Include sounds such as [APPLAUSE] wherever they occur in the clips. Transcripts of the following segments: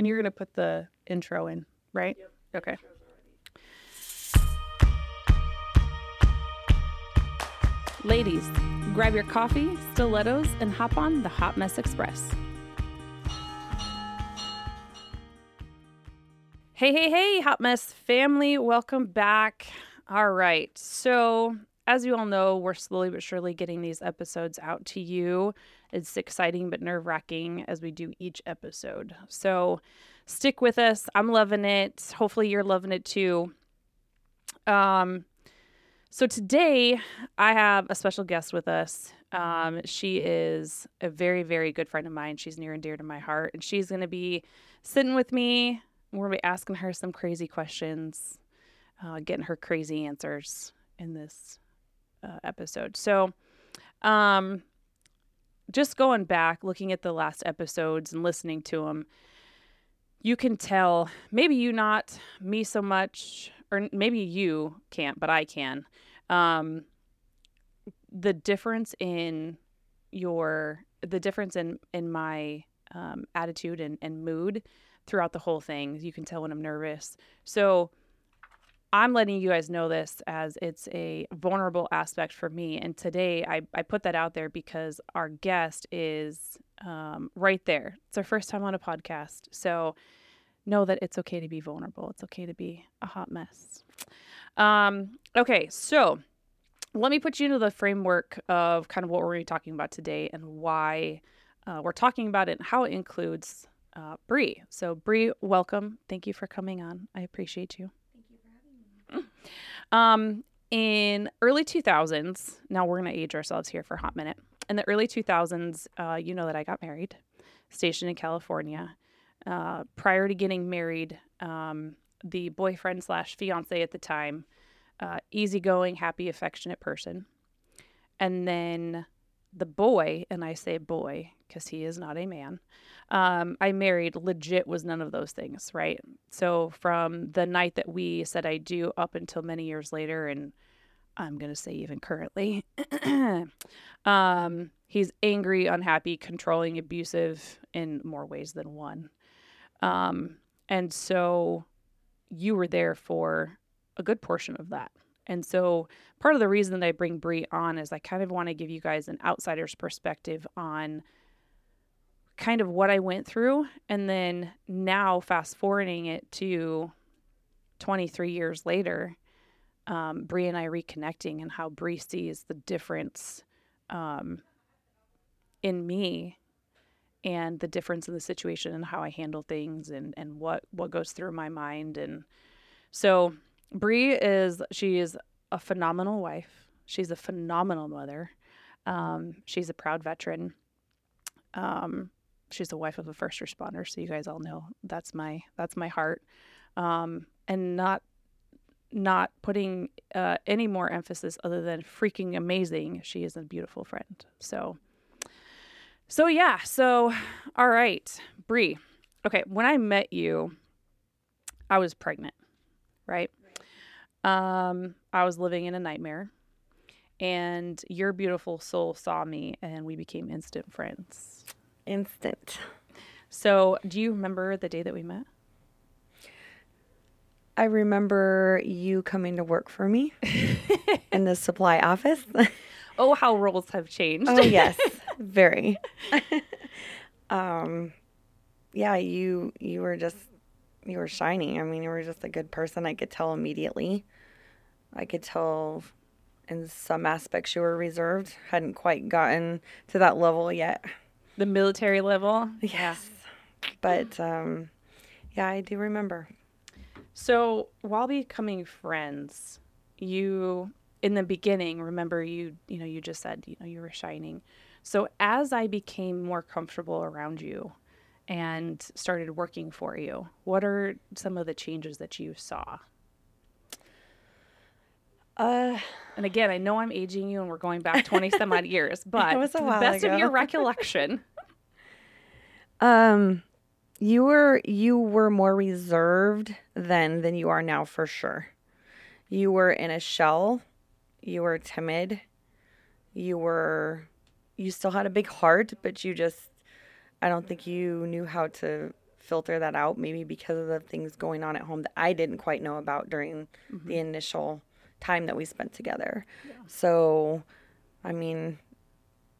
And you're going to put the intro in, right? Yep. Okay. Ladies, grab your coffee, stilettos, and hop on the Hott Mess Express. Hey, hey, hey, Hot Mess family, welcome back. All right, so as you all know, we're slowly but surely getting these episodes out to you. It's exciting but nerve wracking as we do each episode. So stick with us. I'm loving it. Hopefully, you're loving it too. Um, so today I have a special guest with us. Um, she is a very, very good friend of mine. She's near and dear to my heart, and she's going to be sitting with me. We're going to be asking her some crazy questions, uh, getting her crazy answers in this uh, episode. So, um, just going back, looking at the last episodes and listening to them, you can tell maybe you not, me so much, or maybe you can't, but I can. Um, the difference in your the difference in in my um, attitude and, and mood throughout the whole thing. You can tell when I'm nervous. So I'm letting you guys know this as it's a vulnerable aspect for me. And today I, I put that out there because our guest is um, right there. It's our first time on a podcast. So know that it's okay to be vulnerable. It's okay to be a hot mess. Um, okay, so let me put you into the framework of kind of what we're talking about today and why uh, we're talking about it and how it includes uh, Bree. So, Bree, welcome. Thank you for coming on. I appreciate you. Thank you for having me. Um, in early 2000s, now we're going to age ourselves here for a hot minute. In the early 2000s, uh, you know that I got married, stationed in California. Uh, prior to getting married, um, the boyfriend slash fiance at the time, uh, easygoing, happy, affectionate person. And then the boy, and I say boy because he is not a man, um, I married legit was none of those things, right? So from the night that we said I do up until many years later, and I'm to say even currently, [CLEARS THROAT] um, he's angry, unhappy, controlling, abusive in more ways than one. Um, and so you were there for a good portion of that. And so part of the reason that I bring Bree on is I kind of want to give you guys an outsider's perspective on kind of what I went through and then now fast forwarding it to 23 years later, um, Bree and I reconnecting and how Bree sees the difference um, in me and the difference in the situation and how I handle things and, and what, what goes through my mind. And so Bree is she is a phenomenal wife. She's a phenomenal mother. Um, she's a proud veteran. Um, she's the wife of a first responder, so you guys all know that's my that's my heart. Um, and not not putting uh, any more emphasis other than freaking amazing. She is a beautiful friend. So, so yeah. So, all right, Bree. Okay, when I met you, I was pregnant, right? Um, I was living in a nightmare, and your beautiful soul saw me, and we became instant friends. Instant. So, do you remember the day that we met? I remember you coming to work for me [LAUGHS] in the supply office. oh, how roles have changed. oh, yes, [LAUGHS] very. [LAUGHS] um, yeah, you you were just you were shining. I mean, you were just a good person. I could tell immediately. I could tell in some aspects you were reserved. Hadn't quite gotten to that level yet. The military level? Yes. But um, yeah, I do remember. So while becoming friends, you in the beginning, remember you you know, you just said, you know, you were shining. So as I became more comfortable around you, and started working for you, what are some of the changes that you saw? Uh, and again, I know I'm aging you and we're going back 20 some odd years, [LAUGHS] but was a to the best ago. of your recollection. Um, you were you were more reserved then than you are now for sure. You were in a shell. You were timid. You were you still had a big heart, but you just I don't think you knew how to filter that out, maybe because of the things going on at home that I didn't quite know about during Mm-hmm. the initial time that we spent together. So, I mean,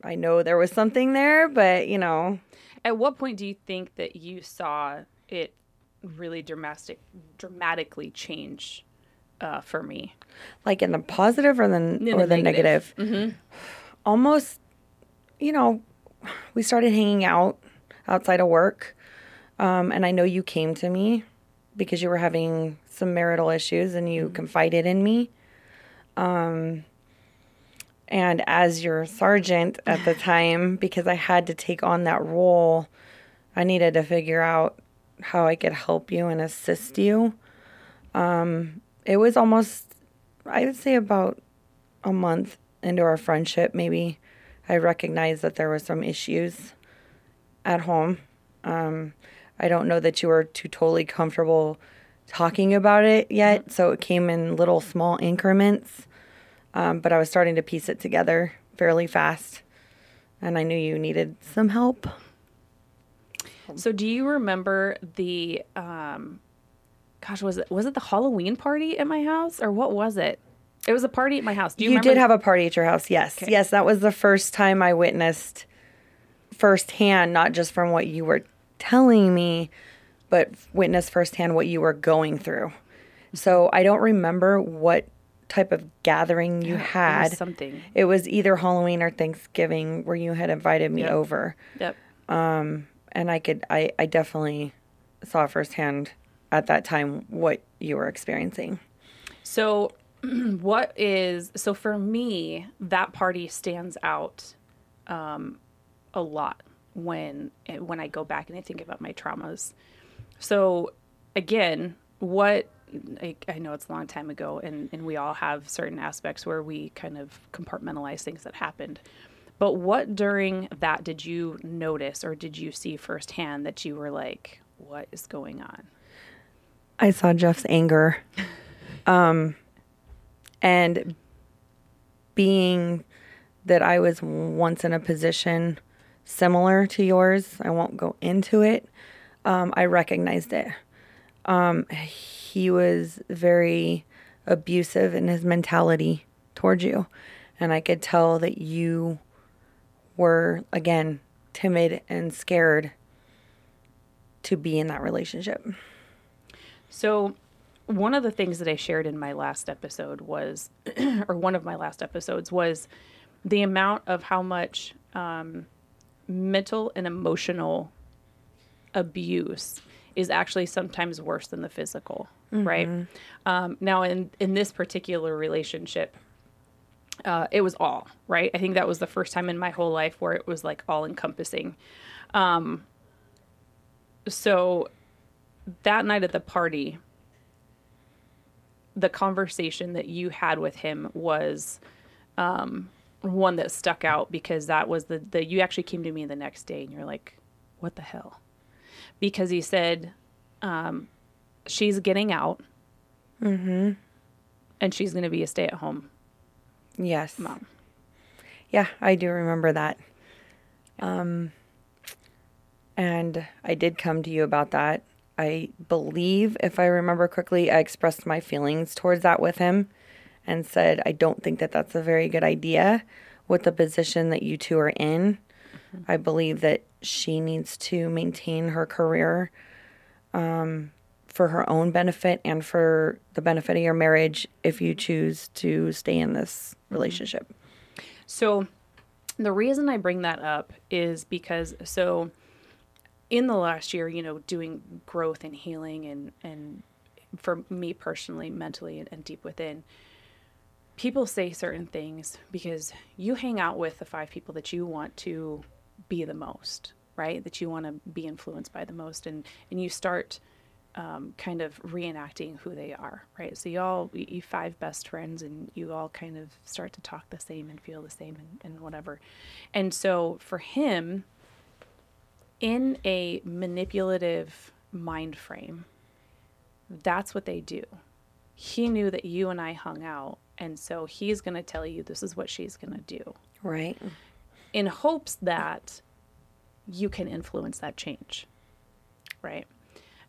I know there was something there, but you know, At what point do you think that you saw it really dramatic, dramatically change uh, for me? like in the positive or the the or the negative. negative. Almost, you know, we started hanging out outside of work, um, and I know you came to me because you were having some marital issues, and you confided in me. Um, and as your sergeant at the [LAUGHS] time, because I had to take on that role, I needed to figure out how I could help you and assist you. Um, it was almost I would say about a month into our friendship, maybe I recognized that there were some issues at home. Um, I don't know that you were too totally comfortable talking about it yet, so it came in little small increments. Um, but I was starting to piece it together fairly fast, and I knew you needed some help. So, do you remember the, um, gosh, was it was it the Halloween party at my house or what was it? It was a party at my house. Do you, You, did have a party at your house, yes. Okay. Yes, that was the first time I witnessed firsthand, not just from what you were telling me, but witnessed firsthand what you were going through. So I don't remember what type of gathering you It was had. something. It was either Halloween or Thanksgiving where you had invited me Yep. over. Yep. Um, And I could I, I definitely saw firsthand at that time what you were experiencing. So, [CLEARS THROAT] what is so for me? That party stands out um, a lot when when I go back and I think about my traumas. So, again, what I, I know it's a long time ago, and and we all have certain aspects where we kind of compartmentalize things that happened. But what during that did you notice or did you see firsthand that you were like, what is going on? I saw Jeff's anger. [LAUGHS] Um, and being that I was once in a position similar to yours, I won't go into it. Um, I recognized it. Um, he was very abusive in his mentality towards you. And I could tell that you were, again, timid and scared to be in that relationship. So, one of the things that I shared in my last episode was, [CLEARS THROAT] or one of my last episodes was the amount of how much um, mental and emotional abuse is actually sometimes worse than the physical, right? Um, now, in in this particular relationship, uh, it was all right. I think that was the first time in my whole life where it was like all encompassing. Um, so that night at the party, the conversation that you had with him was um, one that stuck out because that was the, the you actually came to me the next day and you're like, what the hell? Because he said, um, she's getting out and she's going to be a stay at home Yes. mom. Yeah, I do remember that. Um, and I did come to you about that. I believe, if I remember correctly, I expressed my feelings towards that with him and said, I don't think that that's a very good idea with the position that you two are in. I believe that she needs to maintain her career um, for her own benefit and for the benefit of your marriage if you choose to stay in this relationship. So the reason I bring that up is because so in the last year, you know, doing growth and healing and and for me personally, mentally and, and deep within, people say certain things because you hang out with the five people that you want to be the most, right? That you want to be influenced by the most and and you start um, kind of reenacting who they are, right? So you all, you five best friends, and you all kind of start to talk the same and feel the same and, and whatever. And so for him, in a manipulative mind frame, that's what they do. He knew that you and I hung out, and so he's going to tell you this is what she's going to do Right. In hopes that you can influence that change. Right?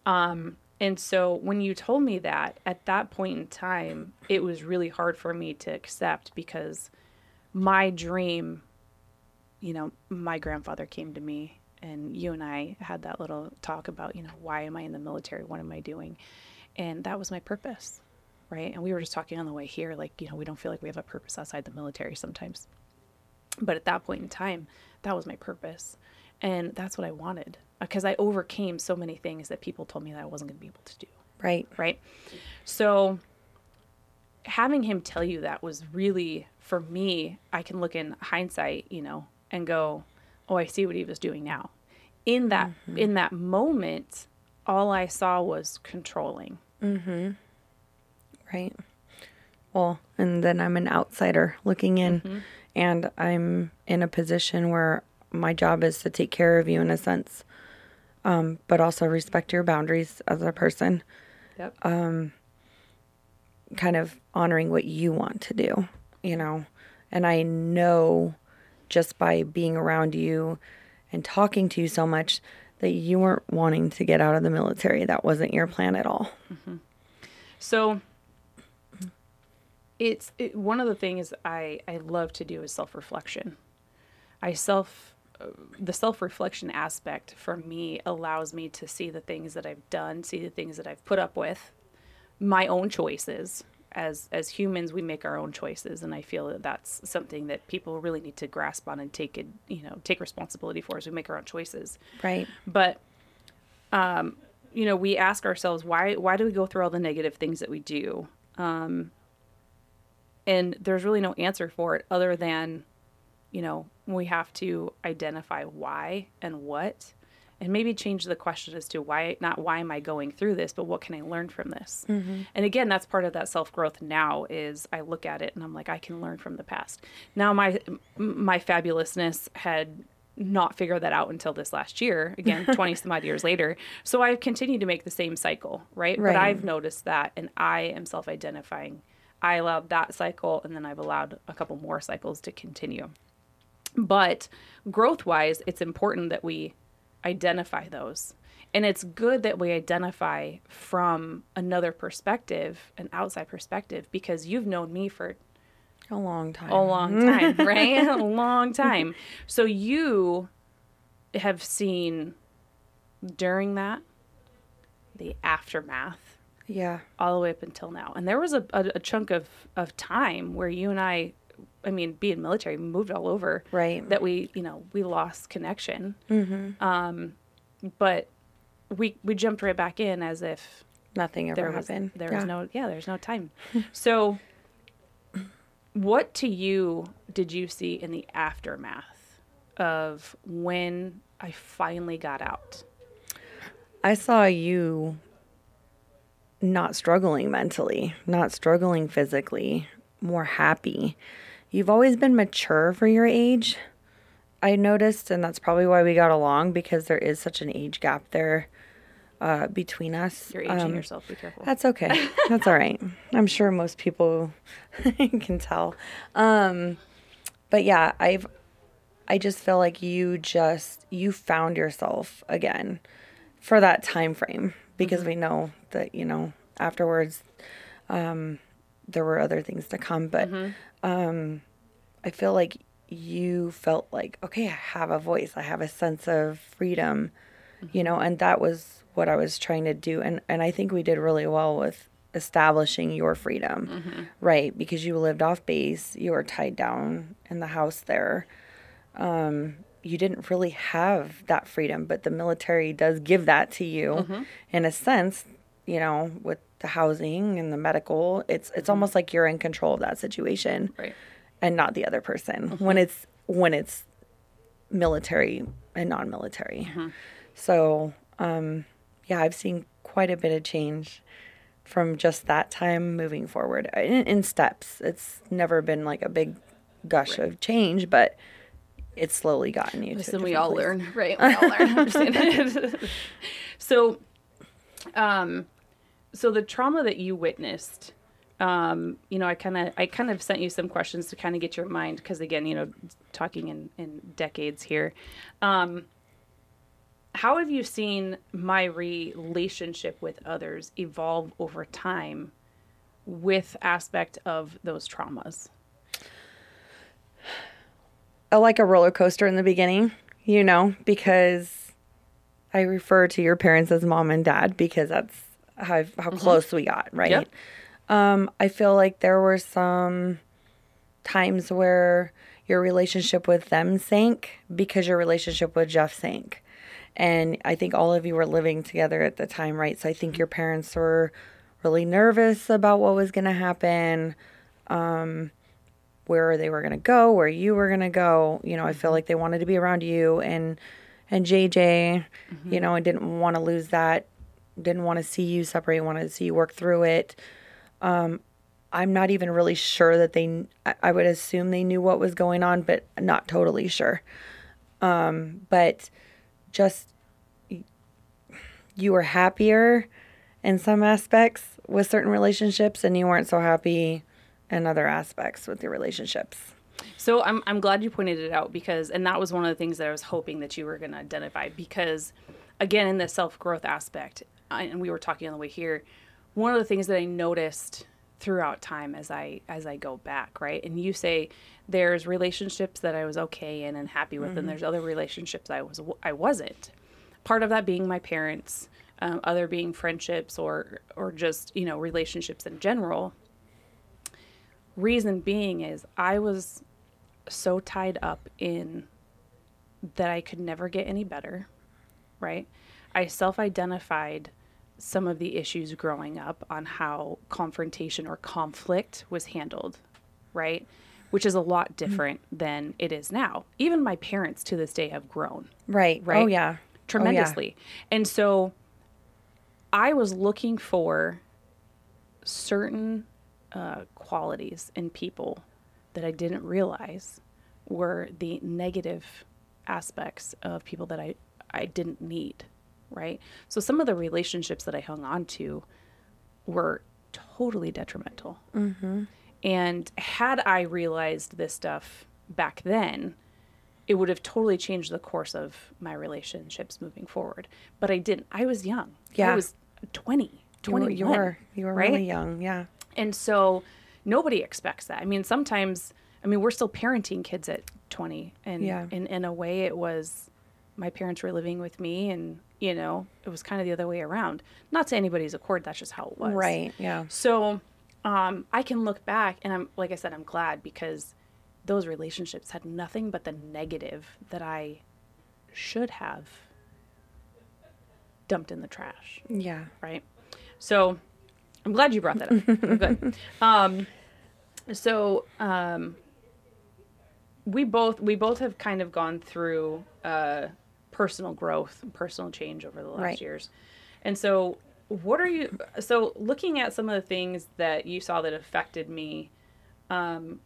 Um, and so when you told me that at that point in time, it was really hard for me to accept because my dream, you know, my grandfather came to me and you and I had that little talk about, you know, why am I in the military? What am I doing? And that was my purpose, right? And we were just talking on the way here, like, you know, we don't feel like we have a purpose outside the military sometimes. But at that point in time, that was my purpose. And that's what I wanted because I overcame so many things that people told me that I wasn't going to be able to do. Right. Right. So having him tell you that was really, for me, I can look in hindsight, you know, and go, oh, I see what he was doing now. In that, mm-hmm. in that moment, all I saw was controlling. Mm-hmm. Right. Well, and then I'm an outsider looking in, mm-hmm. And I'm in a position where my job is to take care of you in a sense um, but also respect your boundaries as a person. Yep. Um, kind of honoring what you want to do, you know. And I know just by being around you and talking to you so much that you weren't wanting to get out of the military. That wasn't your plan at all. Mm-hmm. So it's it, one of the things I, I love to do is self reflection. I self the self reflection aspect for me allows me to see the things that I've done, see the things that I've put up with, my own choices. As as humans, we make our own choices, and I feel that that's something that people really need to grasp on and take it, you know, take responsibility for as we make our own choices. Right. But, um, you know, we ask ourselves why why do we go through all the negative things that we do? Um, and there's really no answer for it other than, you know, we have to identify why and what and maybe change the question as to why not why am i going through this but what can i learn from this mm-hmm. and again that's part of that self-growth now is i look at it and i'm like i can learn from the past now my my fabulousness had not figured that out until this last year again [LAUGHS] 20 some odd years later so i've continued to make the same cycle right? right but i've noticed that and i am self-identifying i allowed that cycle and then i've allowed a couple more cycles to continue but growth wise, it's important that we identify those. And it's good that we identify from another perspective, an outside perspective, because you've known me for a long time. A long time, [LAUGHS] right? a long time. So you have seen during that the aftermath. Yeah. All the way up until now. And there was a, a, a chunk of, of time where you and I I mean, being military, moved all over. Right. That we, you know, we lost connection. Mm-hmm. Um, but we we jumped right back in as if nothing ever there happened. Was, there yeah. was no, yeah, there's no time. [LAUGHS] so, what to you did you see in the aftermath of when I finally got out? I saw you not struggling mentally, not struggling physically, more happy you've always been mature for your age. I noticed, and that's probably why we got along because there is such an age gap there uh, between us. You're aging um, yourself. Be careful. That's okay. [LAUGHS] that's all right. I'm sure most people [LAUGHS] can tell. Um, but yeah, I've I just feel like you just you found yourself again for that time frame because we know that you know afterwards um, there were other things to come, but. Mm-hmm um, I feel like you felt like, okay, I have a voice, I have a sense of freedom, mm-hmm. you know, and that was what I was trying to do. And, and I think we did really well with establishing your freedom, mm-hmm. right? Because you lived off base, you were tied down in the house there. Um, you didn't really have that freedom, but the military does give that to you mm-hmm. in a sense, you know, with the housing and the medical, it's it's mm-hmm. almost like you're in control of that situation, right? And not the other person mm-hmm. when it's when it's military and non-military. Mm-hmm. So, um, yeah, I've seen quite a bit of change from just that time moving forward in, in steps. It's never been like a big gush right. of change, but it's slowly gotten you. Listen, we all place. learn, [LAUGHS] right? We all learn. [LAUGHS] so, um, so the trauma that you witnessed um, you know, I kind of I kind of sent you some questions to kind of get your mind because again, you know, talking in in decades here. Um, how have you seen my relationship with others evolve over time with aspect of those traumas? Uh, like a roller coaster in the beginning, you know, because I refer to your parents as mom and dad because that's how how close we got, right? Yep. Um, I feel like there were some times where your relationship with them sank because your relationship with Jeff sank. And I think all of you were living together at the time, right? So I think your parents were really nervous about what was going to happen, um, where they were going to go, where you were going to go. You know, I feel like they wanted to be around you and and JJ, you know, and didn't want to lose that, didn't want to see you separate, wanted to see you work through it. Um, I'm not even really sure that they, I- I would assume they knew what was going on, but not totally sure. Um, but just you were happier in some aspects with certain relationships and you weren't so happy in other aspects with your relationships. So I'm I'm glad you pointed it out because and that was one of the things that I was hoping that you were going to identify because again in the self-growth aspect I, and we were talking on the way here one of the things that I noticed throughout time as I as I go back, right? And you say there's relationships that I was okay in and happy with and there's other relationships I was I wasn't. Part of that being my parents, um, other being friendships or or just, you know, relationships in general. Reason being is I was so tied up in that I could never get any better, right? I self identified some of the issues growing up on how confrontation or conflict was handled, right? Which is a lot mm-hmm. different than it is now. Even my parents to this day have grown Right. Oh, right. Oh, yeah. tremendously. And so I was looking for certain uh, qualities in people that I didn't realize were the negative aspects of people that I, I didn't need, right? So some of the relationships that I hung on to were totally detrimental. And had I realized this stuff back then, it would have totally changed the course of my relationships moving forward. But I didn't. I was young. Yeah. I was 20, You were, you were, you were right? really young. Yeah. And so nobody expects that. I mean, sometimes, I mean, we're still parenting kids at 20. And Yeah. in, in a way, it was my parents were living with me, and, you know, it was kind of the other way around. Not to anybody's accord, that's just how it was. Right. Yeah. So um, I can look back, and I'm, like I said, I'm glad because those relationships had nothing but the negative that I should have dumped in the trash Yeah. right? So I'm glad you brought that up. Good. [LAUGHS] Um, so um, we both we both have kind of gone through uh, personal growth and personal change over the last Right. years, and so what are you? So looking at some of the things that you saw that affected me. Um,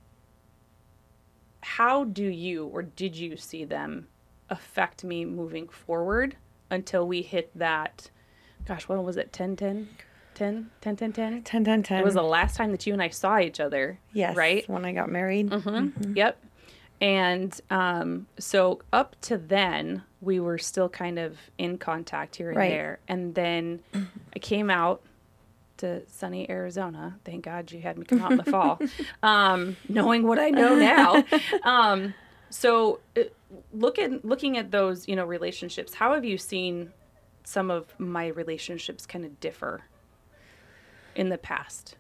how do you or did you see them affect me moving forward until we hit that gosh when was it 10 10 10 10 10 10 10, 10, 10. it was the last time that you and i saw each other yes. right When I got married. mm-hmm. yep and um, so up to then we were still kind of in contact here and Right. there and then i came out to sunny arizona thank god you had me come out in the fall [LAUGHS] um, knowing what i know now [LAUGHS] um, so uh, look at looking at those you know relationships how have you seen some of my relationships kind of differ in the past.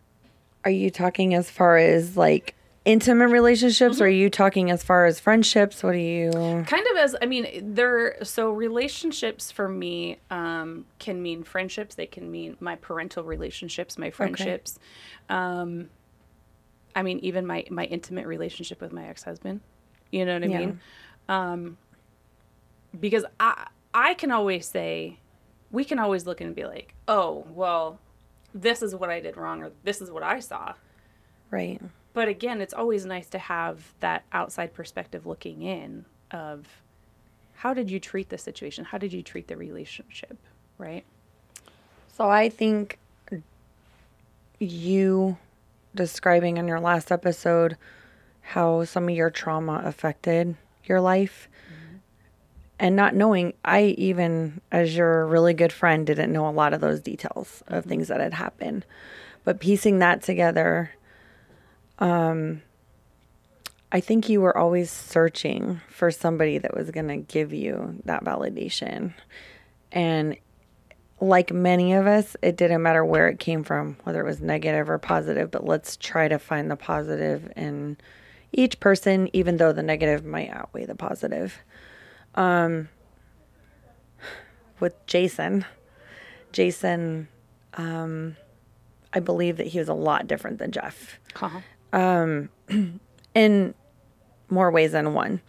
Are you talking as far as like intimate relationships? Or are you talking as far as friendships? What are you. kind of as i mean there so relationships for me um, can mean friendships. They can mean my parental relationships my friendships. Um, i mean even my my intimate relationship with my ex-husband. You know what i Yeah. mean um, because i i can always say we can always look and be like oh well this is what i did wrong or this is what i saw Right. but again, it's always nice to have that outside perspective looking in of how did you treat the situation? How did you treat the relationship? Right? So I think you describing in your last episode how some of your trauma affected your life and not knowing, I even, as your really good friend, didn't know a lot of those details of things that had happened. But piecing that together, um, I think you were always searching for somebody that was going to give you that validation. And like many of us, it didn't matter where it came from, whether it was negative or positive, but let's try to find the positive in each person, even though the negative might outweigh the positive. Um, with Jason, Jason, um, I believe that he was a lot different than Jeff. Uh-huh. Um, [CLEARS THROAT] in more ways than one,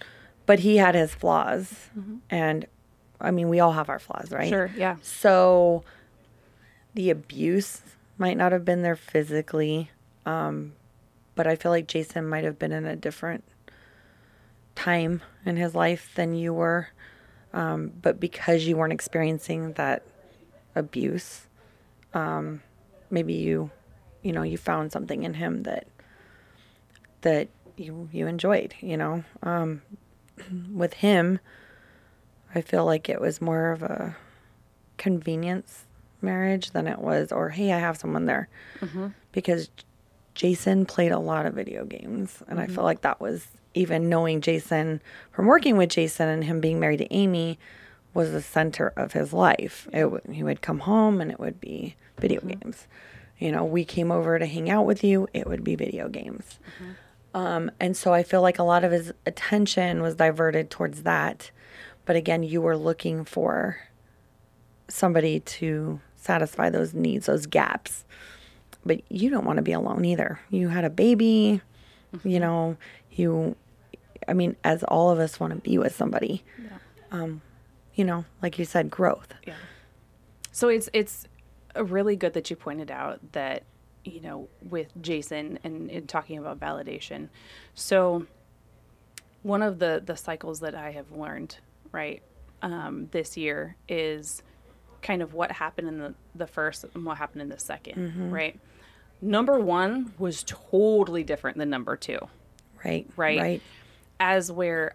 but he had his flaws, and I mean, we all have our flaws, right? Sure. Yeah. So the abuse might not have been there physically, um, but I feel like Jason might have been in a different time in his life than you were. Um, but because you weren't experiencing that abuse, um, maybe you, you know, you found something in him that that you you enjoyed. You know, um, [CLEARS THROAT] with him, I feel like it was more of a convenience marriage than it was, or hey, I have someone there. Because Jason played a lot of video games, and I feel like that was even knowing Jason from working with Jason and him being married to Amy was the center of his life. It he would come home and it would be video mm-hmm. games. You know, we came over to hang out with you, it would be video games. Mm-hmm. Um, and so I feel like a lot of his attention was diverted towards that. But again, you were looking for somebody to satisfy those needs, those gaps. But you don't want to be alone either. You had a baby, you mm-hmm. know, you, I mean, as all of us want to be with somebody, um, you know, like you said, growth. Yeah. So it's it's really good that you pointed out that you know with Jason and, and talking about validation. So one of the the cycles that I have learned right um, this year is kind of what happened in the the first and what happened in the 2nd right. Number one was totally different than number two Right. Right. Right. As where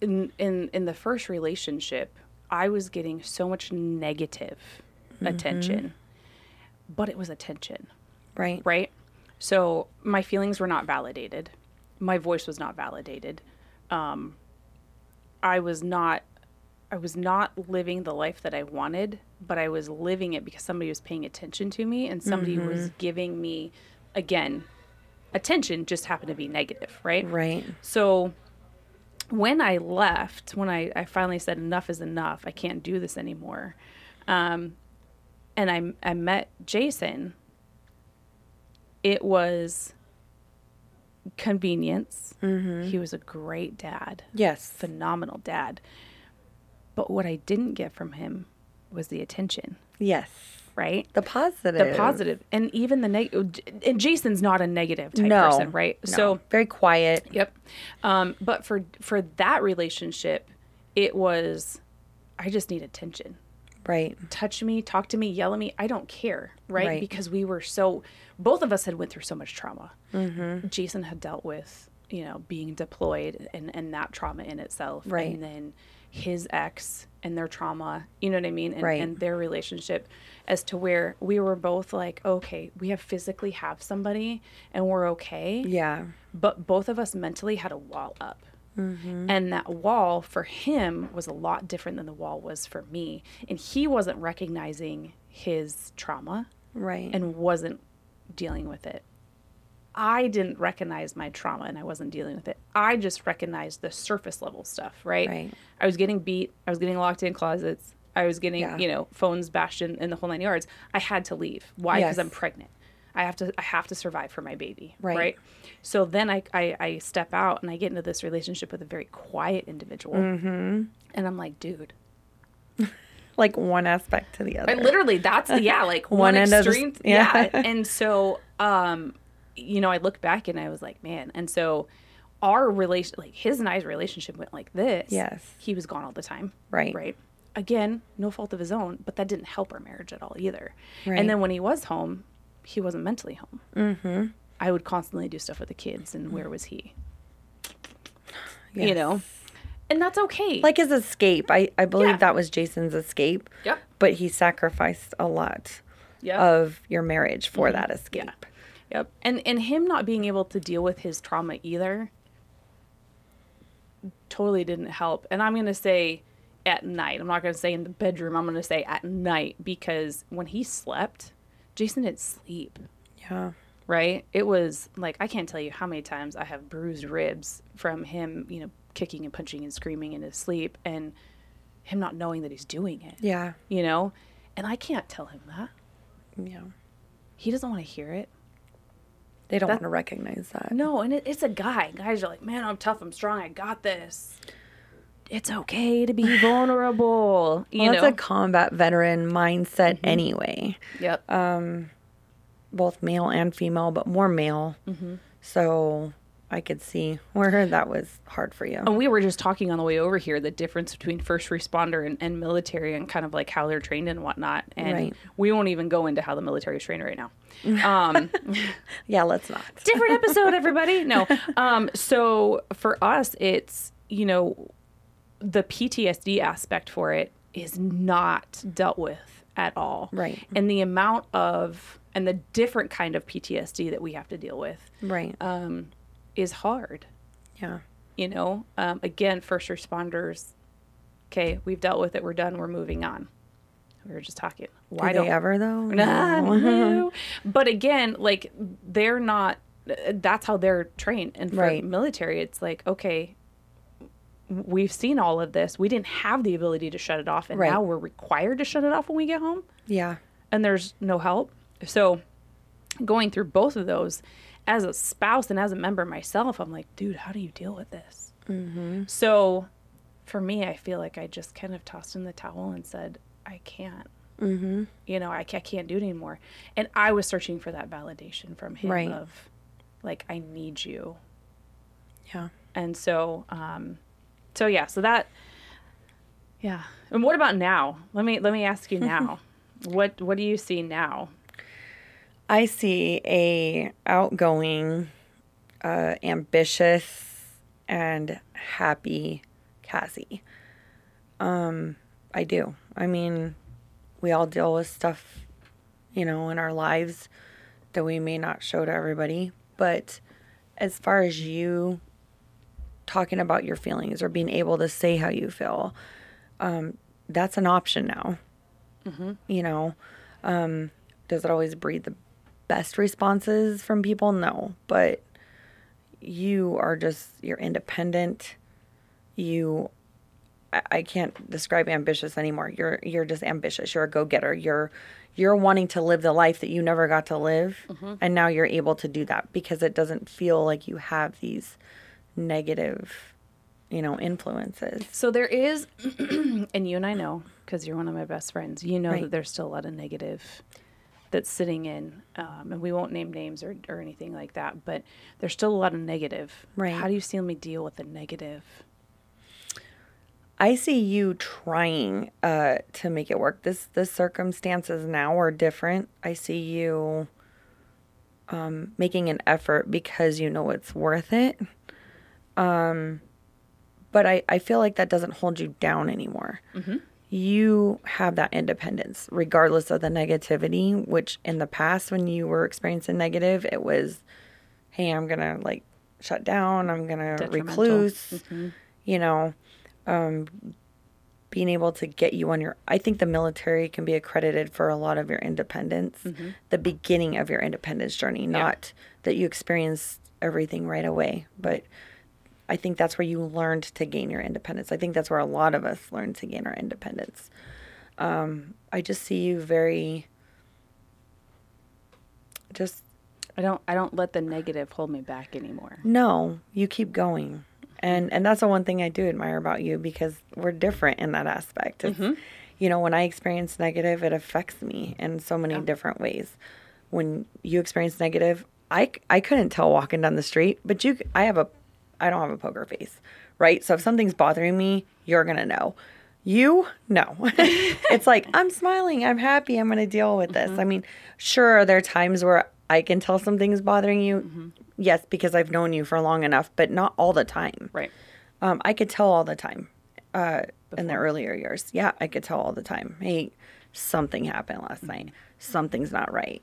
in in in the first relationship i was getting so much negative attention but it was attention. Right. right? So my feelings were not validated. My voice was not validated. Um i was not i was not living the life that i wanted but i was living it because somebody was paying attention to me and somebody was giving me again attention just happened to be negative right Right. so when I left, when I, I finally said enough is enough, I can't do this anymore, um, and I, I met Jason, it was convenience. He was a great dad, Yes. phenomenal dad. But what I didn't get from him was the attention, Yes. Right? The positive. The positive, and even the negative. And Jason's not a negative type No. person, right? No. So very quiet. Yep. Um, but for for that relationship, it was I just need attention. Right. Touch me, talk to me, yell at me. I don't care, right? Right. Because we were so both of us had went through so much trauma. Mm-hmm. Jason had dealt with you know being deployed and and that trauma in itself, Right. And then his ex and their trauma, you know what I mean, and, Right. and their relationship, as to where we were both like, okay, we have physically have somebody and we're okay Yeah. but both of us mentally had a wall up. Mm-hmm. And that wall for him was a lot different than the wall was for me. And he wasn't recognizing his trauma Right. and wasn't dealing with it. I didn't recognize my trauma and I wasn't dealing with it. I just recognized the surface level stuff, right? Right. I was getting beat. I was getting locked in closets. I was getting, Yeah. you know, phones bashed in, in the whole nine yards. I had to leave. Why? Because Yes. I'm pregnant. I have to I have to survive for my baby. Right. Right. So then I, I I step out and I get into this relationship with a very quiet individual. Mm-hmm. And I'm like, dude, [LAUGHS] like one aspect to the other. I literally that's yeah, like [LAUGHS] One one, end of the extreme. [LAUGHS] yeah. yeah. And so um, you know, I look back and I was like, man, and so our relation like his and I's relationship went like this. Yes. He was gone all the time. Right. Right. Again, no fault of his own, but that didn't help our marriage at all either. Right. And then when he was home, he wasn't mentally home. Mm-hmm. I would constantly do stuff with the kids, and where was he? Yes. You know, And that's okay. Like his escape. I, I believe Yeah. that was Jason's escape. Yep. But he sacrificed a lot Yep. of your marriage for that escape. Yep. And and him not being able to deal with his trauma either totally didn't help. And I'm going to say at night. I'm not going to say in the bedroom. I'm going to say at night because when he slept, Jason didn't sleep, Yeah. right? It was like I can't tell you how many times I have bruised ribs from him, you know, kicking and punching and screaming in his sleep and him not knowing that he's doing it, Yeah. you know? And I can't tell him that. Yeah. He doesn't want to hear it. They don't That- want to recognize that. No, and it, it's a guy. Guys are like, man, I'm tough. I'm strong. I got this. It's okay to be [LAUGHS] vulnerable. You Well, know. that's a combat veteran mindset anyway. yep. Um, both male and female, but more male. Mm-hmm. So I could see where [LAUGHS] that was hard for you. and we were just talking on the way over here the difference between first responder and, and military and kind of like how they're trained and whatnot. And Right. we won't even go into how the military is trained right now. Um, [LAUGHS] Yeah, let's not. [LAUGHS] different episode, everybody. No. Um, so for us, it's, you know, the PTSD aspect for it is not dealt with at all. Right. And the amount of, and the different kind of PTSD that we have to deal with Right. um, is hard. yeah. You know, um, again, first responders, okay, we've dealt with it. We're done. We're moving on. We were just talking. Why Do don't they ever though? Nah, [LAUGHS] No. no. [LAUGHS] But again, like they're not. That's how they're trained. And for Right. military, it's like okay, we've seen all of this. We didn't have the ability to shut it off, and Right. now we're required to shut it off when we get home, Yeah. and there's no help. So, going through both of those, as a spouse and as a member myself, I'm like, dude, how do you deal with this? Mm-hmm. So, for me, I feel like I just kind of tossed in the towel and said, I can't Mm-hmm. you know, I, I can't do it anymore. And I was searching for that validation from him Right. of, like, I need you. Yeah. And so, um, so yeah, so that, yeah. And what about now? Let me let me ask you [LAUGHS] now. what what do you see now? I see a outgoing, uh, ambitious, and happy Cassie. Um, I do. I mean, we all deal with stuff, you know, in our lives that we may not show to everybody. But as far as you talking about your feelings or being able to say how you feel, um, that's an option now. You know, um, does it always breed the best responses from people? No, but you are just you're independent. You, I, I can't describe ambitious anymore. You're you're just ambitious. You're a go getter. You're you're wanting to live the life that you never got to live, mm-hmm. and now you're able to do that because it doesn't feel like you have these negative, you know, influences. So there is, [CLEARS THROAT] and you and I know because you're one of my best friends. You know Right. that there's still a lot of negative that's sitting in, um, and we won't name names or or anything like that. But there's still a lot of negative. Right. How do you see me deal with the negative? I see you trying uh, to make it work. This the circumstances now are different. I see you um, making an effort because you know it's worth it. Um, but I, I feel like that doesn't hold you down anymore. You have that independence, regardless of the negativity. Which in the past, when you were experiencing negative, it was, "Hey, I'm gonna like shut down. I'm gonna Detrimental. recluse." You know, um, being able to get you on your i think the military can be accredited for a lot of your independence the beginning of your independence journey not that you experienced everything right away but i think that's where you learned to gain your independence. I think that's where a lot of us learned to gain our independence. Um, i just see you very just I don't I don't let the negative hold me back anymore. no you keep going. And and that's the one thing i do admire about you because we're different in that aspect. It's, you know when i experience negative it affects me in so many different ways. When you experience negative I, I couldn't tell walking down the street but you I have a i don't have a poker face right so if something's bothering me you're gonna know you no [LAUGHS] it's like i'm smiling i'm happy i'm gonna deal with this i mean sure there are there times where i can tell something's bothering you yes because i've known you for long enough but not all the time Right. Um, I could tell all the time uh, in the earlier years. Yeah, I could tell all the time. Hey, something happened last night. Something's not right.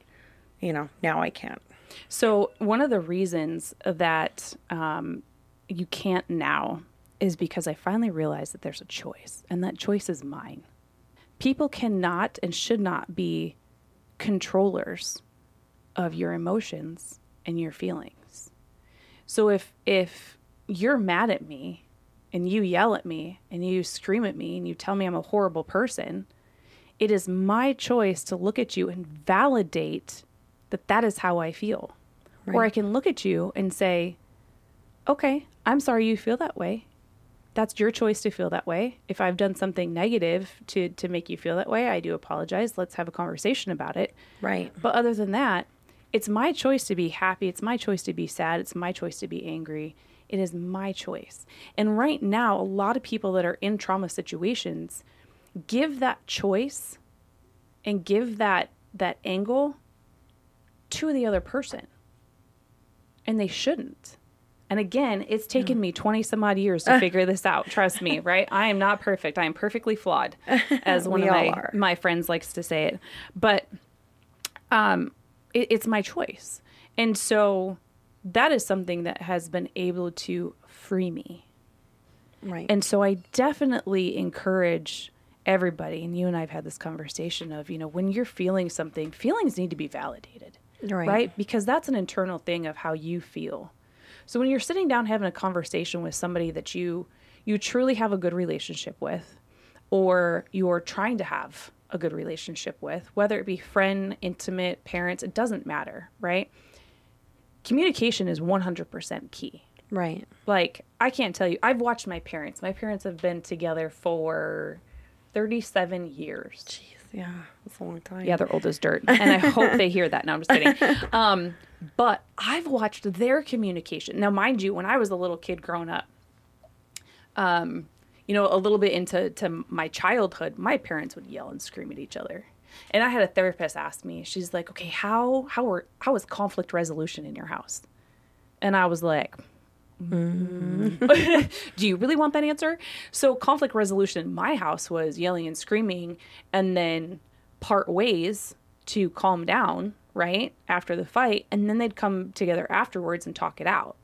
You know, now I can't. So, one of the reasons that um, you can't now is because I finally realized that there's a choice, and that choice is mine. People cannot and should not be controllers of your emotions and your feelings. So if if you're mad at me and you yell at me and you scream at me and you tell me I'm a horrible person, it is my choice to look at you and validate that that is how I feel. Right. Or I can look at you and say, "Okay, I'm sorry you feel that way. That's your choice to feel that way. If I've done something negative to to make you feel that way, I do apologize. Let's have a conversation about it." Right. But other than that, it's my choice to be happy. It's my choice to be sad. It's my choice to be angry. It is my choice. And right now, a lot of people that are in trauma situations give that choice and give that that angle to the other person. And they shouldn't. And again, it's taken me 20 some odd years to [LAUGHS] figure this out. Trust me, right? I am not perfect. I am perfectly flawed, [LAUGHS] as one of my, my friends likes to say it. But um, it, it's my choice. And so that is something that has been able to free me. Right. And so I definitely encourage everybody, and you and I have had this conversation of, you know, when you're feeling something, feelings need to be validated. Right. right. Because that's an internal thing of how you feel. So when you're sitting down having a conversation with somebody that you you truly have a good relationship with or you're trying to have a good relationship with, whether it be friend, intimate, parents, it doesn't matter, right? Communication is 100% key. Right. Like, I can't tell you, I've watched my parents. My parents have been together for 37 years. Jeez, yeah, that's a long time. Yeah, they're old as dirt. And I hope they hear that. No, I'm just kidding. [LAUGHS] Um, but I've watched their communication. Now, mind you, when I was a little kid growing up, um, you know, a little bit into to my childhood, my parents would yell and scream at each other. And I had a therapist ask me, she's like, "Okay, how how are how is conflict resolution in your house?" And I was like, mm. [LAUGHS] "Do you really want that answer?" So conflict resolution in my house was yelling and screaming, and then part ways to calm down, right after the fight, and then they'd come together afterwards and talk it out.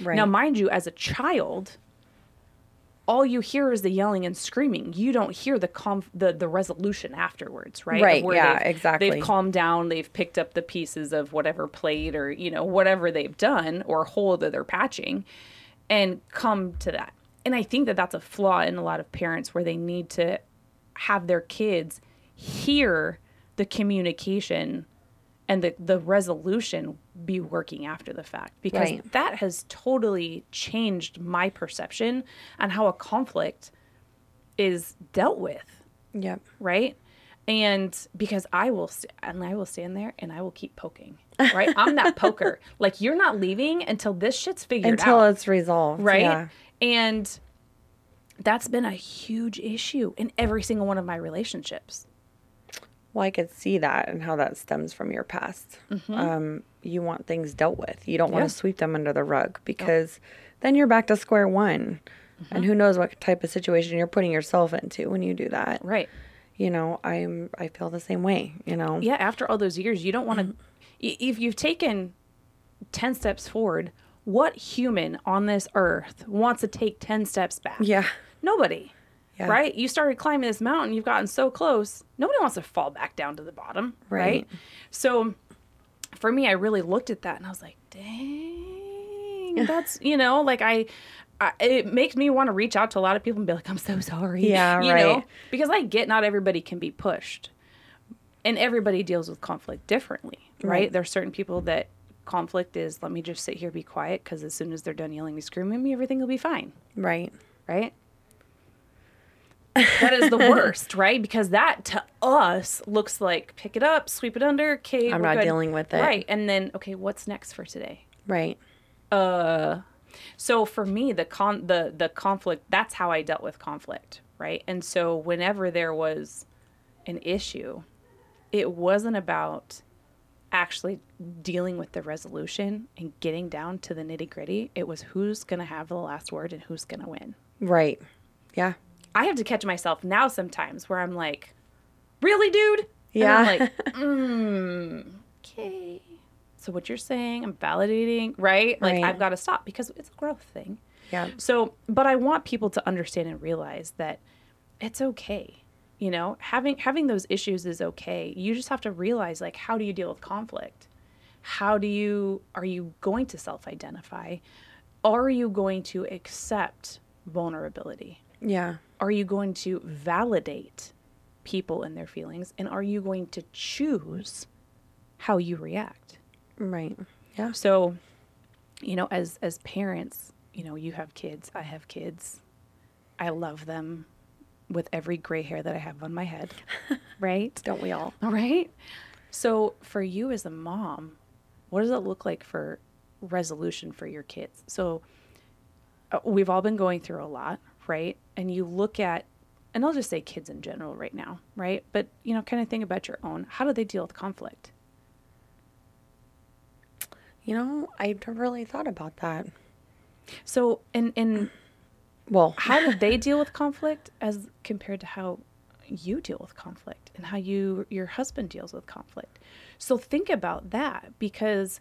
Right. Now, mind you, as a child, all you hear is the yelling and screaming. You don't hear the conf- the the resolution afterwards, right? Right. yeah. They've, exactly. They've calmed down. They've picked up the pieces of whatever plate or you know whatever they've done or hole that they're patching, and come to that. And I think that that's a flaw in a lot of parents where they need to have their kids hear the communication and the, the resolution be working after the fact because right. that has totally changed my perception on how a conflict is dealt with. Yep. Right? And because I will st- and I will stand there and I will keep poking. Right? I'm that [LAUGHS] poker. Like you're not leaving until this shit's figured until out. Until it's resolved. Right? Yeah. And that's been a huge issue in every single one of my relationships. Well, I could see that and how that stems from your past. Mm-hmm. Um, you want things dealt with. You don't want yeah. to sweep them under the rug because then you're back to square one. Mm-hmm. And who knows what type of situation you're putting yourself into when you do that. Right. You know, I'm I feel the same way, you know. Yeah, after all those years, you don't want to mm-hmm. if you've taken 10 steps forward, what human on this earth wants to take 10 steps back? Yeah. Nobody. Yeah. Right? You started climbing this mountain, you've gotten so close. Nobody wants to fall back down to the bottom. Right. right? So for me, I really looked at that and I was like, dang, [LAUGHS] that's, you know, like I, I, it makes me want to reach out to a lot of people and be like, I'm so sorry. Yeah, [LAUGHS] you right. Know? Because I get not everybody can be pushed. And everybody deals with conflict differently, right? right. are certain people that conflict is let me just sit here be quiet because as soon as they're done yelling and screaming at me, everything will be fine. Right. Right? That is the [LAUGHS] worst, right? Because that to us looks like pick it up, sweep it under. Okay, I'm not good. dealing with it. Right, and then okay, what's next for today? Right. Uh, so for me, the con the the conflict. That's how I dealt with conflict, right? And so whenever there was an issue, it wasn't about actually dealing with the resolution and getting down to the nitty gritty. It was who's going to have the last word and who's going to win. Right. Yeah. I have to catch myself now sometimes where I'm like, really, dude? Yeah. And I'm like, [LAUGHS] mm, okay. So what you're saying, I'm validating, right? Like Right. I've got to stop because it's a growth thing. Yeah. So, but I want people to understand and realize that it's okay. You know, having having those issues is okay. You just have to realize like how do you deal with conflict? How do you are you going to self-identify? Are you going to accept vulnerability? Yeah. Are you going to validate people and their feelings and are you going to choose how you react? Right. Yeah. So, you know, as as parents, you know, you have kids, I have kids. I love them with every gray hair that I have on my head. [LAUGHS] right? Don't we all? All right. So, for you as a mom, what does it look like for resolution for your kids? So, uh, we've all been going through a lot, right? And you look at and I'll just say kids in general right now, right? But, you know, kind of think about your own. How do they deal with conflict? You know, I've never really thought about that. So, in in [CLEARS THROAT] Well, how do they [LAUGHS] deal with conflict as compared to how you deal with conflict and how you your husband deals with conflict so think about that because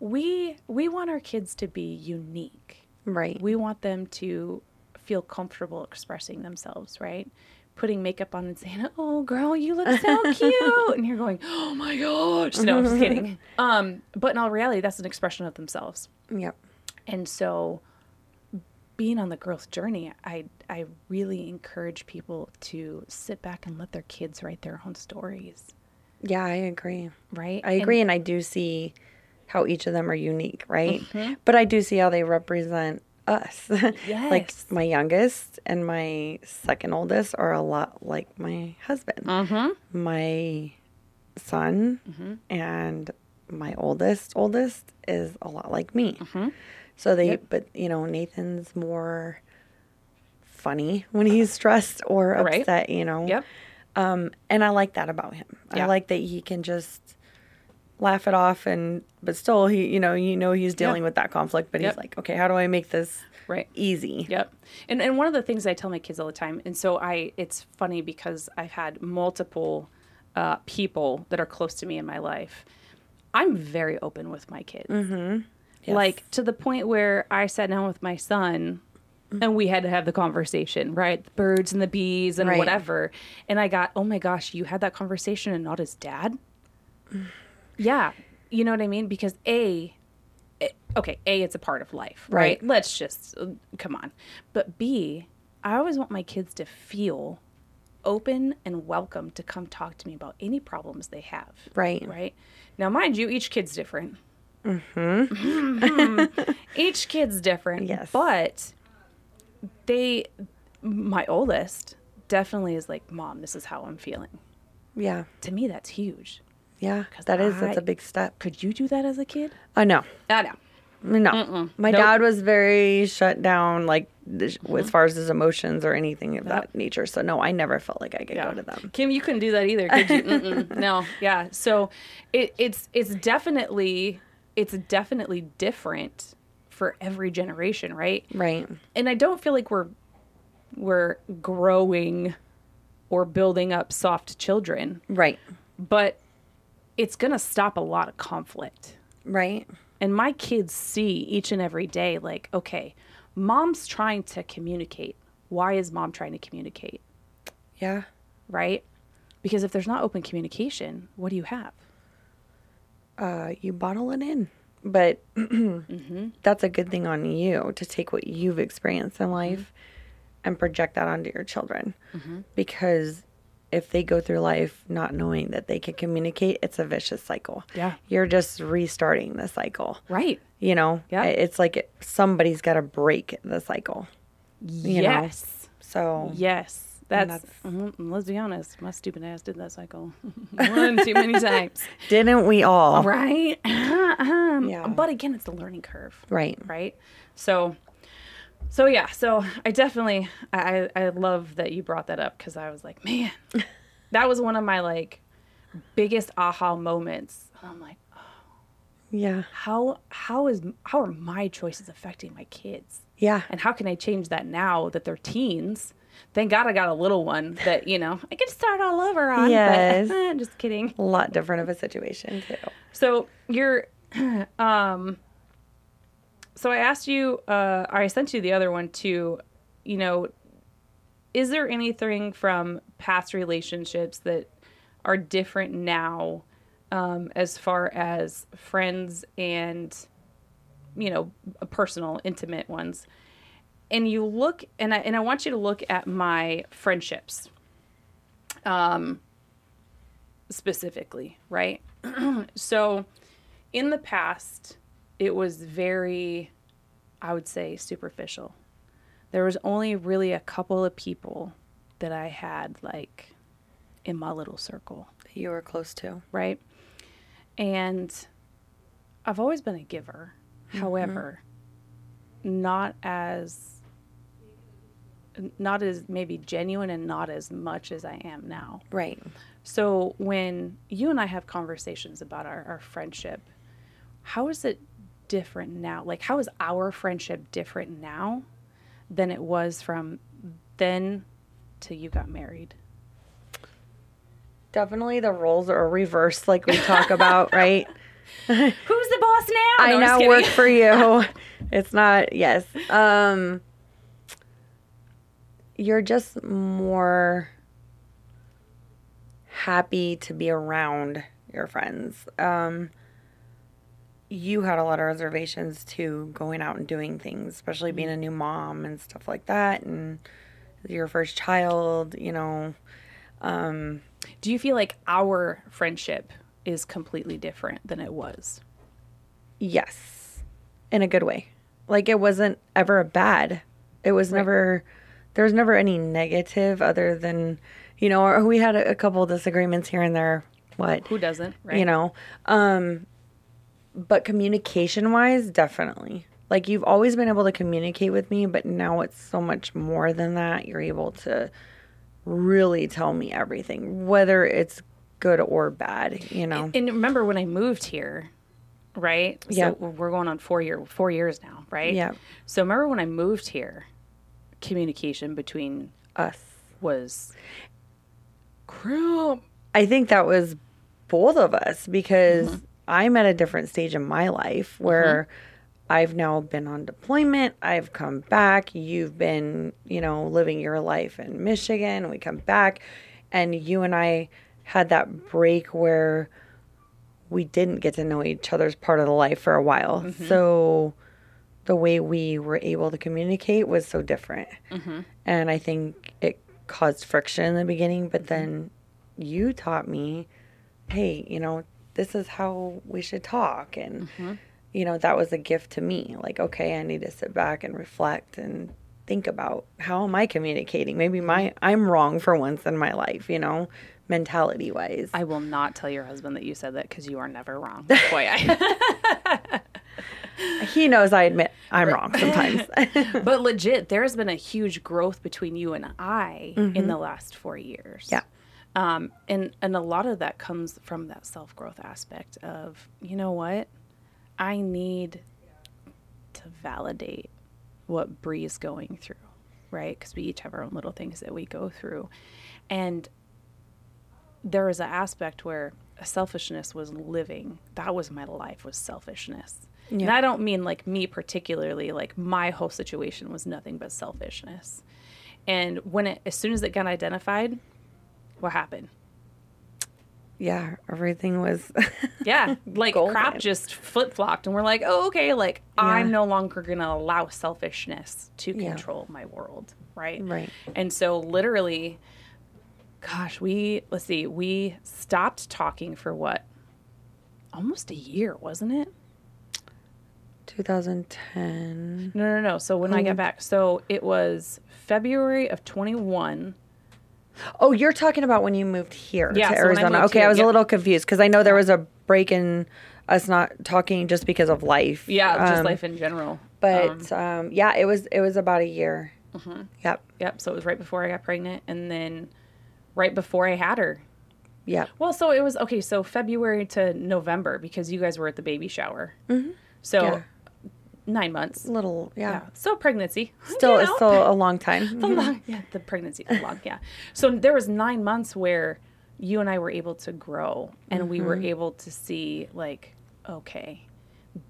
we we want our kids to be unique right. we want them to feel comfortable expressing themselves right putting makeup on and saying oh girl you look so [LAUGHS] cute and you're going oh my gosh no i'm just kidding [LAUGHS] um but in all reality that's an expression of themselves Yep. and so being on the growth journey, I I really encourage people to sit back and let their kids write their own stories, Yeah, I agree. right? I agree, and, I do see how each of them are unique, right? Mm-hmm. But I do see how they represent us. [LAUGHS] Yes. like my youngest and my second oldest are a lot like my husband. Mm-hmm. My son and my oldest oldest is a lot like me. So they, Yep. but you know, Nathan's more funny when he's stressed or Right. upset. You know. Yep. Um, and I like that about him. Yeah. I like that he can just laugh it off and but still he you know you know he's dealing with that conflict but Yep. he's like okay how do I make this Right. easy Yep. And and one of the things I tell my kids all the time, and so I it's funny because I've had multiple uh, people that are close to me in my life. I'm very open with my kids. Yes. Like to the point where I sat down with my son and we had to have the conversation, right? The birds and the bees and Right. whatever. And I got, oh my gosh, you had that conversation and not as dad? Yeah. You know what I mean? Because A, it- okay, A, it's a part of life, right? Right. Let's just, come on. But B, I always want my kids to feel open and welcome to come talk to me about any problems they have. Right. Right. Now, mind you, each kid's different. Mm-hmm. [LAUGHS] [LAUGHS] each kid's different. Yes. But they, my oldest, definitely is like, Mom, this is how I'm feeling. yeah To me, that's huge. Yeah that is that's that's a big step Could you do that as a kid? I know I know. no my Nope. dad was very shut down like Mm-hmm. as far as his emotions or anything of that nature so no I never felt like I could go to them Kim, you couldn't do that either, could you? [LAUGHS] No, yeah. So it, it's it's definitely it's definitely different for every generation, right? right And I don't feel like we're we're growing or building up soft children, right but it's gonna stop a lot of conflict. right And my kids see each and every day, like, okay, mom's trying to communicate. Why is mom trying to communicate? yeah right? Because if there's not open communication, what do you have? uh, you bottle it in. But [CLEARS THROAT] mm-hmm. that's a good thing on you to take what you've experienced in mm-hmm. life and project that onto your children. Mm-hmm. Because if they go through life not knowing that they can communicate, it's a vicious cycle. Yeah. You're just restarting the cycle. Right. You know, Yeah. it's like somebody's got to break the cycle. You know? yes. So, Yes. That's, that's- mhm, let's be honest. My stupid ass did that cycle [LAUGHS] [LAUGHS] one too many times. didn't we all? Right. Um, [LAUGHS] Yeah. But again, it's the learning curve. Right. Right. So, so yeah. So I definitely, I, I love that you brought that up because I was like, man, [LAUGHS] that was one of my like biggest aha moments. I'm like, oh, Yeah. how how is how are my choices affecting my kids? Yeah. And how can I change that now that they're teens? Thank God I got a little one that, you know, I can start all over on. Yes. But, [LAUGHS] just kidding. A lot different of a situation too. So you're, [CLEARS THROAT] um, so I asked you, uh, I sent you the other one too. You know, is there anything from past relationships that are different now, um, as far as friends and, you know, personal, intimate ones? And you look, and I and I want you to look at my friendships, um, specifically, right? [CLEARS THROAT] so in the past it was very i would say superficial. There was only really a couple of people that i had like in my little circle. That you were close to. right? And i've always been a giver. Mm-hmm. However not as not as maybe genuine and not as much as i am now. Right. so when you and I have conversations about our, our friendship, how is it different now? Like how is our friendship different now than it was from then till you got married? Definitely the roles are reversed like we talk about, [LAUGHS] right? [LAUGHS] Who's the boss now? I No, now work for you. [LAUGHS] It's not yes. Um you're just more happy to be around your friends. Um you had a lot of reservations to going out and doing things, especially being a new mom and stuff like that and your first child, you know. Um Do you feel like our friendship is completely different than it was? Yes, in a good way. Like it wasn't ever a bad. It was Right. never. There was never any negative other than, you know, we had a, a couple disagreements here and there. What Who doesn't, right? you know, um, but communication wise, definitely. Like you've always been able to communicate with me, but now it's so much more than that. You're able to really tell me everything, whether it's good or bad. You know. And remember when I moved here, right? Yeah. So we're going on four year four years now, right? Yeah. So remember when I moved here, communication between Us. was crap. I think that was both of us because mm-hmm. I'm at a different stage in my life where mm-hmm. I've now been on deployment. I've come back. You've been, you know, living your life in Michigan. We come back, and you and I had that break where we didn't get to know each other's part of the life for a while. Mm-hmm. So the way we were able to communicate was so different. Mm-hmm. And I think it caused friction in the beginning, but then you taught me, hey, you know, this is how we should talk. And, mm-hmm. you know, that was a gift to me. Like, okay, I need to sit back and reflect and think about how am I communicating? Maybe my I'm wrong for once in my life, you know, mentality wise. I will not tell your husband that you said that because you are never wrong. [LAUGHS] Boy, I, [LAUGHS] He knows I admit I'm wrong sometimes. [LAUGHS] but legit, there has been a huge growth between you and I in the mm-hmm. last four years. Yeah. Um, and and a lot of that comes from that self growth aspect of you know what, I need to validate what Bree's going through, right? Because we each have our own little things that we go through, and there is an aspect where selfishness was living. That was my life was selfishness. And I don't mean like me particularly, like my whole situation was nothing but selfishness. And when it as soon as it got identified, what happened? yeah, everything was [LAUGHS] Yeah, like Golden. crap just flip flopped, and we're like, oh, okay, like I'm no longer gonna allow selfishness to Yeah. control my world, right? right. And so, literally, gosh, we let's see, we stopped talking for what? Almost a year, wasn't it? 2010. No, no, no. So when I Oh. got back, so it was February of 21. Oh, you're talking about when you moved here Yeah, to so Arizona. okay, here, I was yep. a little confused because I know there was a break in us not talking just because of life. Yeah, just Um, life in general. But Um, um, yeah, it was it was about a year. Yep. yep. So it was right before I got pregnant, and then right before I had her. Yeah. Well, so it was okay. So February to November because you guys were at the baby shower. Mm-hmm. So Yeah. Nine months. Little, yeah. Yeah. So pregnancy. [LAUGHS] Still, you it's know. still a long time. [LAUGHS] The mm-hmm. long, yeah, the pregnancy long. Yeah. So there was nine months where you and I were able to grow, and we were mm-hmm. able to see like, okay,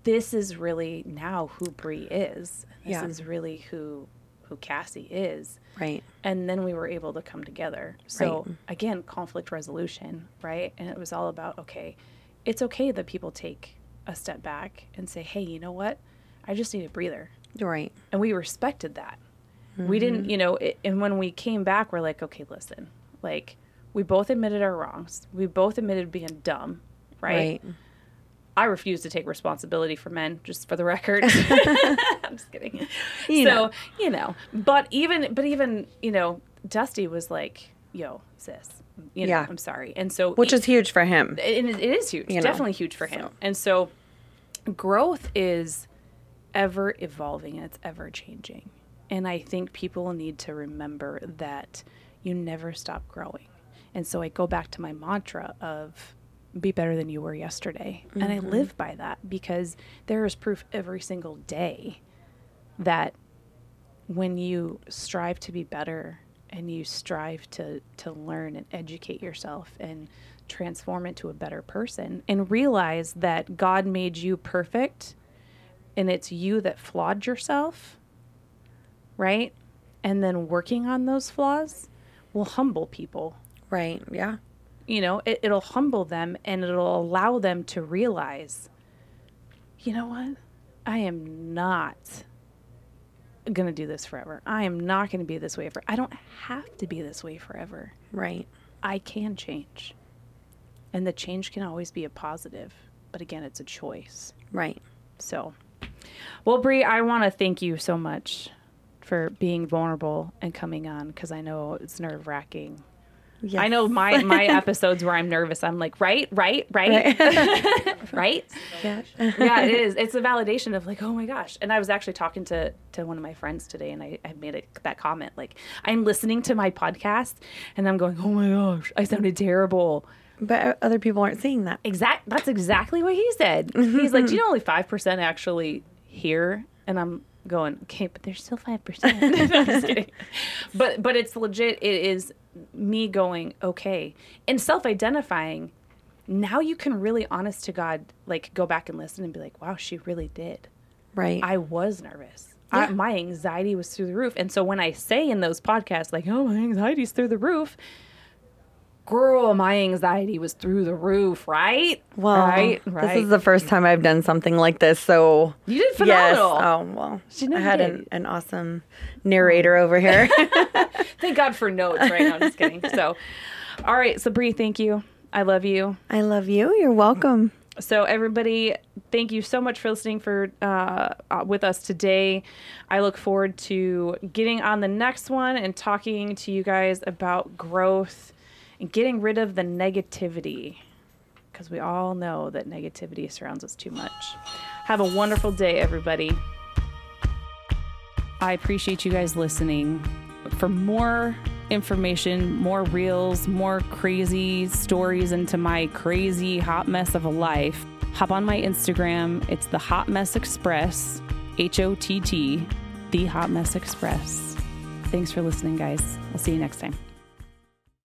this is really now who Brie is. This Yeah. is really who who Cassie is. Right. And then we were able to come together. So again, conflict resolution, right? And it was all about okay, it's okay that people take a step back and say, hey, you know what? I just need a breather Right. and we respected that. We didn't, mm-hmm. you know, it, and when we came back, we're like, okay, listen, like we both admitted our wrongs. We both admitted being dumb, right? Right. I refuse to take responsibility for men, just for the record. [LAUGHS] [LAUGHS] I'm just kidding. You so know. you know, but even, but even, you know, Dusty was like, "Yo, sis, you know, Yeah. I'm sorry," and so Which is huge for him. it, it is huge, You know, definitely huge for him. And so, growth is ever evolving and it's ever changing. And I think people need to remember that you never stop growing. And so I go back to my mantra of be better than you were yesterday. And I mm-hmm. live by that because there is proof every single day that when you strive to be better and you strive to to learn and educate yourself and transform into a better person and realize that God made you perfect and it's you that flawed yourself right and then working on those flaws will humble people Right. Yeah. you know it, it'll humble them and it'll allow them to realize you know what i am not going to do this forever i am not going to be this way forever i don't have to be this way forever Right. i can change and the change can always be a positive but again it's a choice Right. so well brie i want to thank you so much for being vulnerable and coming on because i know it's nerve-wracking Yes. I know my my [LAUGHS] episodes where I'm nervous. I'm like, right, right, right, right. [LAUGHS] Yeah. [LAUGHS] yeah, it is. It's a validation of like, oh my gosh. And I was actually talking to to one of my friends today, and I, I made it, that comment like, I'm listening to my podcast, and I'm going, oh my gosh, I sounded terrible. But other people aren't seeing that. Exact. That's exactly what he said. He's like, do you know only five percent actually hear? And I'm going, okay, but there's still five percent. [LAUGHS] I'm just [LAUGHS] kidding. But but it's legit. It is me going okay and self-identifying. Now you can really, honest to God, like go back and listen and be like, wow, she really did. Right. I was nervous. I, my anxiety was through the roof. And so when I say in those podcasts, like, oh, my anxiety's through the roof, girl, my anxiety was through the roof, right? well, right, this right. is the first time I've done something like this, so you did phenomenal. yes. Oh well, She I had an, an awesome narrator over here. [LAUGHS] [LAUGHS] Thank God for notes, right? No, I'm just kidding. So, all right. So, Bree, thank you. I love you. I love you. You're welcome. So, everybody, thank you so much for listening for uh, uh, with us today. I look forward to getting on the next one and talking to you guys about growth getting rid of the negativity because we all know that negativity surrounds us too much. Have a wonderful day, everybody. I appreciate you guys listening. For more information, more reels, more crazy stories into my crazy hot mess of a life, hop on my Instagram. It's the Hott Mess Express, H O T T, the Hott Mess Express. Thanks for listening, guys. I'll see you next time.